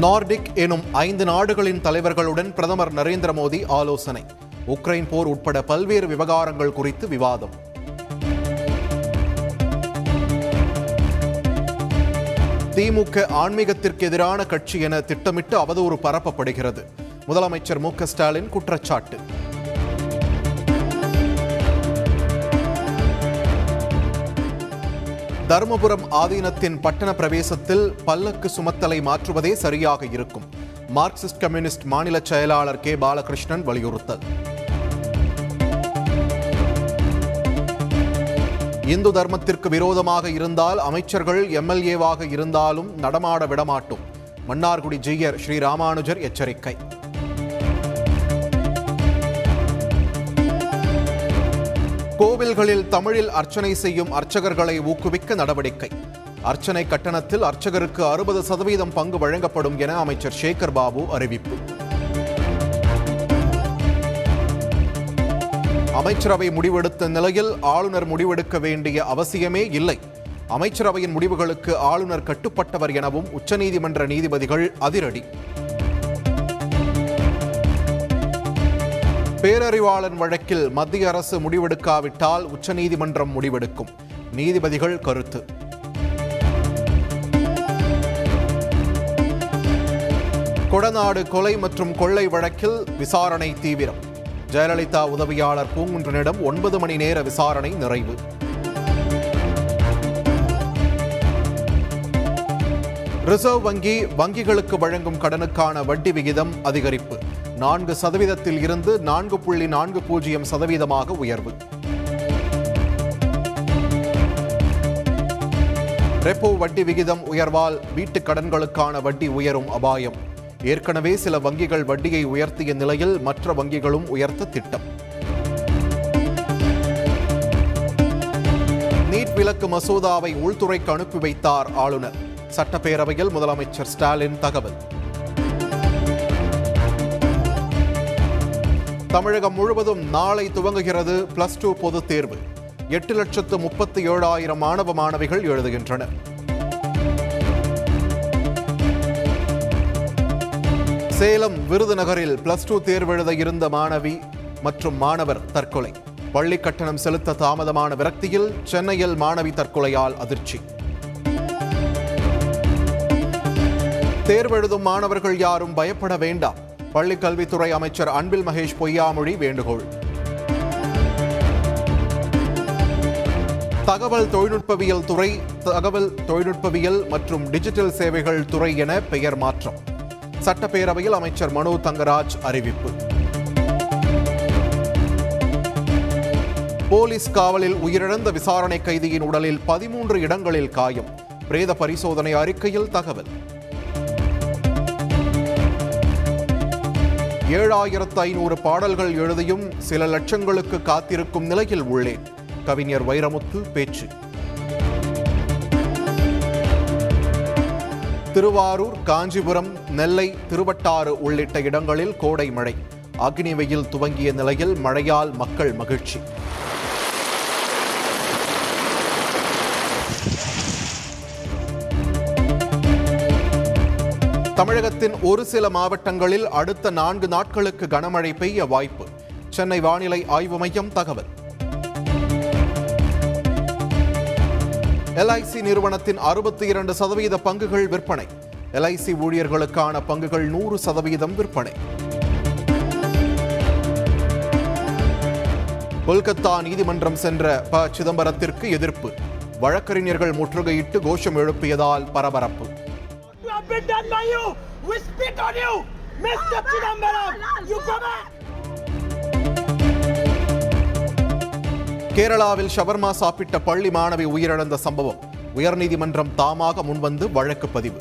Nordic எனும் ஐந்து நாடுகளின் தலைவர்களுடன் பிரதமர் நரேந்திர மோடி ஆலோசனை. உக்ரைன் போர் உட்பட பல்வேறு விவகாரங்கள் குறித்து விவாதம். திமுக ஆன்மீகத்திற்கு எதிரான கட்சி என திட்டமிட்டு அவதூறு பரப்பப்படுகிறது. முதலமைச்சர் மு க ஸ்டாலின் குற்றச்சாட்டு. தருமபுரம் ஆதீனத்தின் பட்டண பிரவேசத்தில் பல்லக்கு சுமத்தலை மாற்றுவதே சரியாக இருக்கும். மார்க்சிஸ்ட் கம்யூனிஸ்ட் மாநில செயலாளர் கே. பாலகிருஷ்ணன் வலியுறுத்தல். இந்து தர்மத்திற்கு விரோதமாக இருந்தால் அமைச்சர்கள் எம்எல்ஏவாக இருந்தாலும் நடமாட விடமாட்டோம். மன்னார்குடி ஜீயர் ஸ்ரீ. ராமானுஜர் எச்சரிக்கை. கோவில்களில் தமிழில் அர்ச்சனை செய்யும் அர்ச்சகர்களை ஊக்குவிக்க நடவடிக்கை. அர்ச்சனை கட்டணத்தில் அர்ச்சகருக்கு அறுபது சதவீதம் பங்கு வழங்கப்படும் என அமைச்சர் சேகர் பாபு அறிவிப்பு. அமைச்சரவை முடிவெடுத்த நிலையில் ஆளுநர் முடிவெடுக்க வேண்டிய அவசியமே இல்லை. அமைச்சரவையின் முடிவுகளுக்கு ஆளுநர் கட்டுப்பட்டவர் எனவும் உச்சநீதிமன்ற நீதிபதிகள் அதிரடி. பேரறிவாளன் வழக்கில் மத்திய அரசு முடிவெடுக்காவிட்டால் உச்சநீதிமன்றம் முடிவெடுக்கும். நீதிபதிகள் கருத்து. கொடநாடு கொலை மற்றும் கொள்ளை வழக்கில் விசாரணை தீவிரம். ஜெயலலிதா உதவியாளர் பூங்குன்றனிடம் ஒன்பது மணி நேர விசாரணை நிறைவு. ரிசர்வ் வங்கி வங்கிகளுக்கு வழங்கும் கடனுக்கான வட்டி விகிதம் அதிகரிப்பு. நான்கு சதவீதத்தில் இருந்து நான்கு புள்ளி நான்கு பூஜ்ஜியம் சதவீதமாக உயர்வு. ரெப்போ வட்டி விகிதம் உயர்வால் வீட்டுக் கடன்களுக்கான வட்டி உயரும் அபாயம். ஏற்கனவே சில வங்கிகள் வட்டியை உயர்த்திய நிலையில் மற்ற வங்கிகளும் உயர்த்த திட்டம். நீட் விலக்கு மசோதாவை உள்துறைக்கு அனுப்பி வைத்தார் ஆளுநர். சட்டப்பேரவையில் முதலமைச்சர் ஸ்டாலின் தகவல். தமிழகம் முழுவதும் நாளை துவங்குகிறது பிளஸ் டூ பொதுத் தேர்வு. எட்டு லட்சத்து முப்பத்தி ஏழாயிரம் மாணவ மாணவிகள் எழுதுகின்றனர். சேலம் விருதுநகரில் பிளஸ் டூ தேர்வெழுத இருந்த மாணவி மற்றும் மாணவர் தற்கொலை. பள்ளி கட்டணம் செலுத்த தாமதமான விரக்தியில் சென்னையில் மாணவி தற்கொலையால் அதிர்ச்சி. தேர்வெழுதும் மாணவர்கள் யாரும் பயப்பட வேண்டாம். பள்ளிக் கல்வித்துறை அமைச்சர் அன்பில் மகேஷ் பொய்யாமொழி வேண்டுகோள். தகவல் தொழில்நுட்பவியல் துறை தகவல் தொழில்நுட்பவியல் மற்றும் டிஜிட்டல் சேவைகள் துறை என பெயர் மாற்றம். சட்டப்பேரவையில் அமைச்சர் மனோ தங்கராஜ் அறிவிப்பு. போலீஸ் காவலில் உயிரிழந்த விசாரணை கைதியின் உடலில் பதிமூன்று இடங்களில் காயம். பிரேத பரிசோதனை அறிக்கையில் தகவல். ஏழாயிரத்து ஐநூறு பாடல்கள் எழுதியும் சில லட்சங்களுக்கு காத்திருக்கும் நிலையில் உள்ளேன். கவிஞர் வைரமுத்து பேச்சு. திருவாரூர் காஞ்சிபுரம் நெல்லை திருவட்டாறு உள்ளிட்ட இடங்களில் கோடை மழை. அக்னி வெயில் துவங்கிய நிலையில் மழையால் மக்கள் மகிழ்ச்சி. தமிழகத்தின் ஒரு சில மாவட்டங்களில் அடுத்த நான்கு நாட்களுக்கு கனமழை பெய்ய வாய்ப்பு. சென்னை வானிலை ஆய்வு மையம் தகவல். எல்ஐசி நிறுவனத்தின் அறுபத்தி இரண்டு சதவீத பங்குகள் விற்பனை. எல்ஐசி ஊழியர்களுக்கான பங்குகள் நூறு சதவீதம் விற்பனை. கொல்கத்தா நீதிமன்றம் சென்ற ப. சிதம்பரத்திற்கு எதிர்ப்பு. வழக்கறிஞர்கள் முற்றுகையிட்டு கோஷம் எழுப்பியதால் பரபரப்பு. Been done by you! We spit on you! Mr. Chidambaram! You go back! கேரளாவில் ஷவர்மா சாப்பிட்ட பள்ளி மாணவி உயிரிழந்த சம்பவம் உயர்நீதிமன்றம் தாமாக முன்வந்து வழக்கு பதிவு